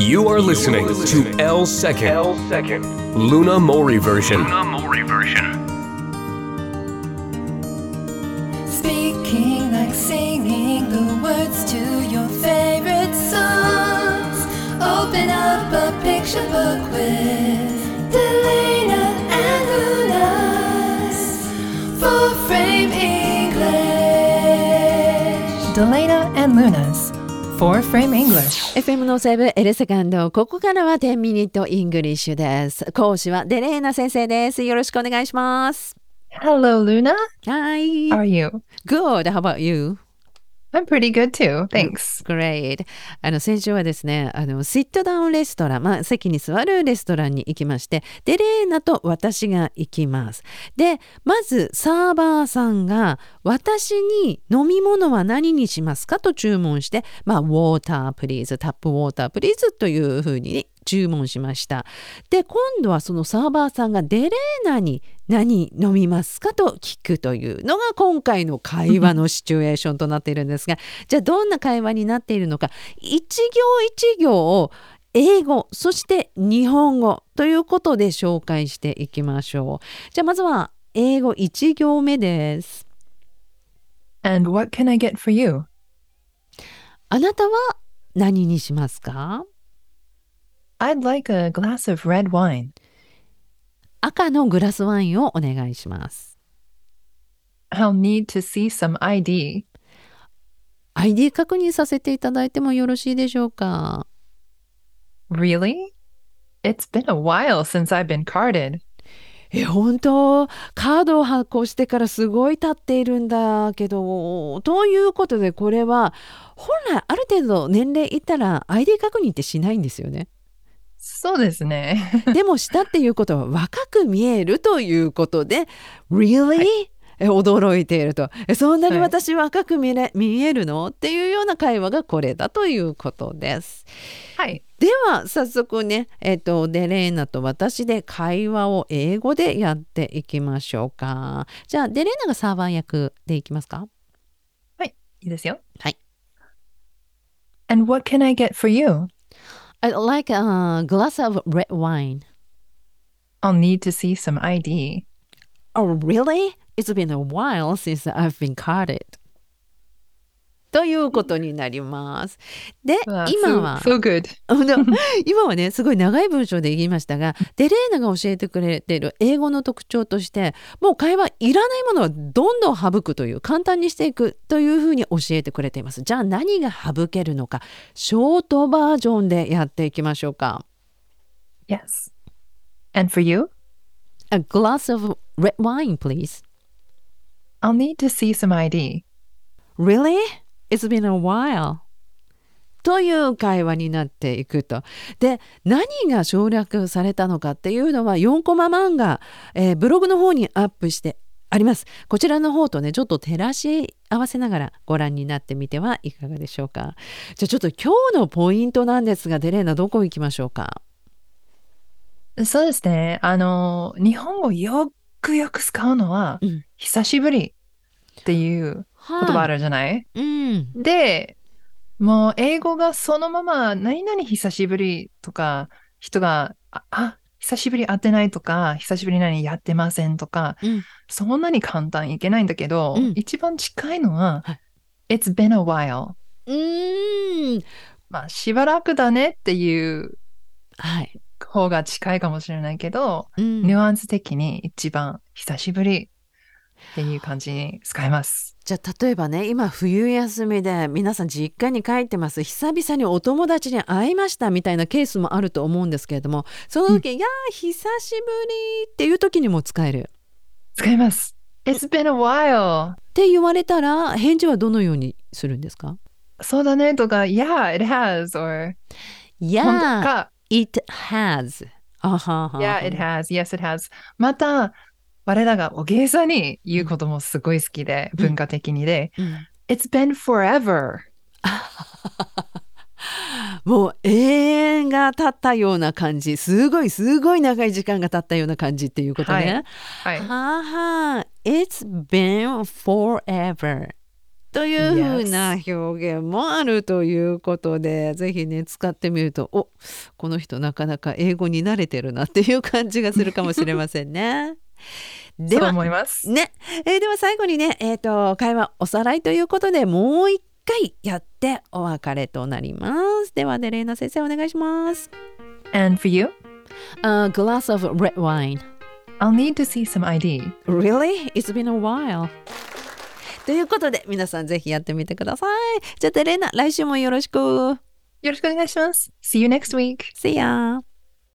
You are listening to L Second, L second. Luna Mori version. Luna Mori version. Speaking like singing the words to your favorite songs. Open up a picture book with Delana and Luna's full frame English. Delana and Luna's four frame English. FM のセーブエレセカンドここからは10 minute English です講師はデレーナ先生ですよろしくお願いします Hello, Luna. はい How are you? Good how about you? I'm pretty good too. Thanks. Great あの先週はですねあの sit-down restaurant、まあ、席に座るレストランに行きましてデレーナと私が行きますでまずサーバーさんが私に飲み物は何にしますかと注文してまあウォータープリーズタップウォータープリーズというふうに注文しました。で今度はそのサーバーさんがデレーナに何飲みますかと聞くというのが今回の会話のシチュエーションとなっているんですが じゃあどんな会話になっているのか。一行一行を英語そして日本語ということで紹介していきましょう。じゃあまずは英語1行目です。And what can I get for you? あなたは何にしますか I'd like a glass of red wine. 赤のグラスワインをお願いします I'll need to see some ID. ID 確認させていただいてもよろしいでしょうか Really? It's been a while since I've been carded. え本当？カードを発行してからすごい経っているんだけどということでこれは本来ある程度年齢いったら ID 確認ってしないんですよね。そうですね。でもしたっていうことは若く見えるということで Really?、え驚いているとえそんなにはい私若く見れ見えるの？っていうような会話がこれだということです。はい。では早速ね、えっとデレーナと私で会話を英語でやっていきましょうか。じゃあデレーナがサーバー役でいきますか？いいですよ。はい。And what can I get for you? I'd like a glass of red wine. I'll need to see some ID. Oh, really? It's been a while since I've been carded. ということになります。で、今は so, so 今はねすごい長い文章で言いましたがデレーナが教えてくれている英語の特徴としてもう会話いらないものはどんどん省くという簡単にしていくというふうに教えてくれていますじゃあ何が省けるのかショートバージョンでやっていきましょうか Yes. And for you? A glass of red wine please I'll need to see some ID. Really? It's been a while という会話になっていくと。で何が省略されたのかっていうのは4コマ漫画、えーブログの方にアップしてあります。こちらの方とねちょっと照らし合わせながらご覧になってみてはいかがでしょうか。じゃあちょっと今日のポイントなんですがデレーナどこ行きましょうか？そうですね。あの、日本語よくよく使うのは、うん。久しぶりっていう言葉あるじゃない、うん。で、もう英語がそのまま何々久しぶりとか、人が、あ、あ久しぶり会ってないとか、久しぶり何やってませんとか、うん。そんなに簡単いけないんだけど、うん。一番近いのは、はい。It's been a while。うーん。まあ、しばらくだねっていうはい。方が近いかもしれないけど、うんニュアンス的に一番久しぶりっていう感じに使います。じゃあ例えばね今冬休みで皆さん実家に帰ってます久々にお友達に会いましたみたいなケースもあると思うんですけれどもその時、いやー久しぶりっていう時にも使える？使います。It's been a while. って言われたら返事はどのようにするんですか？そうだねとか、Yeah, it has. or い本当やか、it has あはは Yeah, it has. Yes, it has. また、我らがおげさに言うこともすごい好きで、文化的にで、うん It's been forever. もう永遠が経ったような感じすごいすごい長い時間が経ったような感じっていうことね。はい。はあはあ It's been forever というふうな表現もあるということで、ぜひね使ってみるとおこの人なかなか英語に慣れてるなっていう感じがするかもしれませんね。でそうは思います。ね、えーでは最後にね、えー、と会話おさらいということでもう一回やってお別れとなります。ではデレーナ先生お願いします。And for you, A glass of red wine. I'll need to see some ID. Really? It's been a while. ということで皆さんぜひやってみてください。じゃあデレーナ来週もよろしく。よろしくお願いします。See you next week. See ya!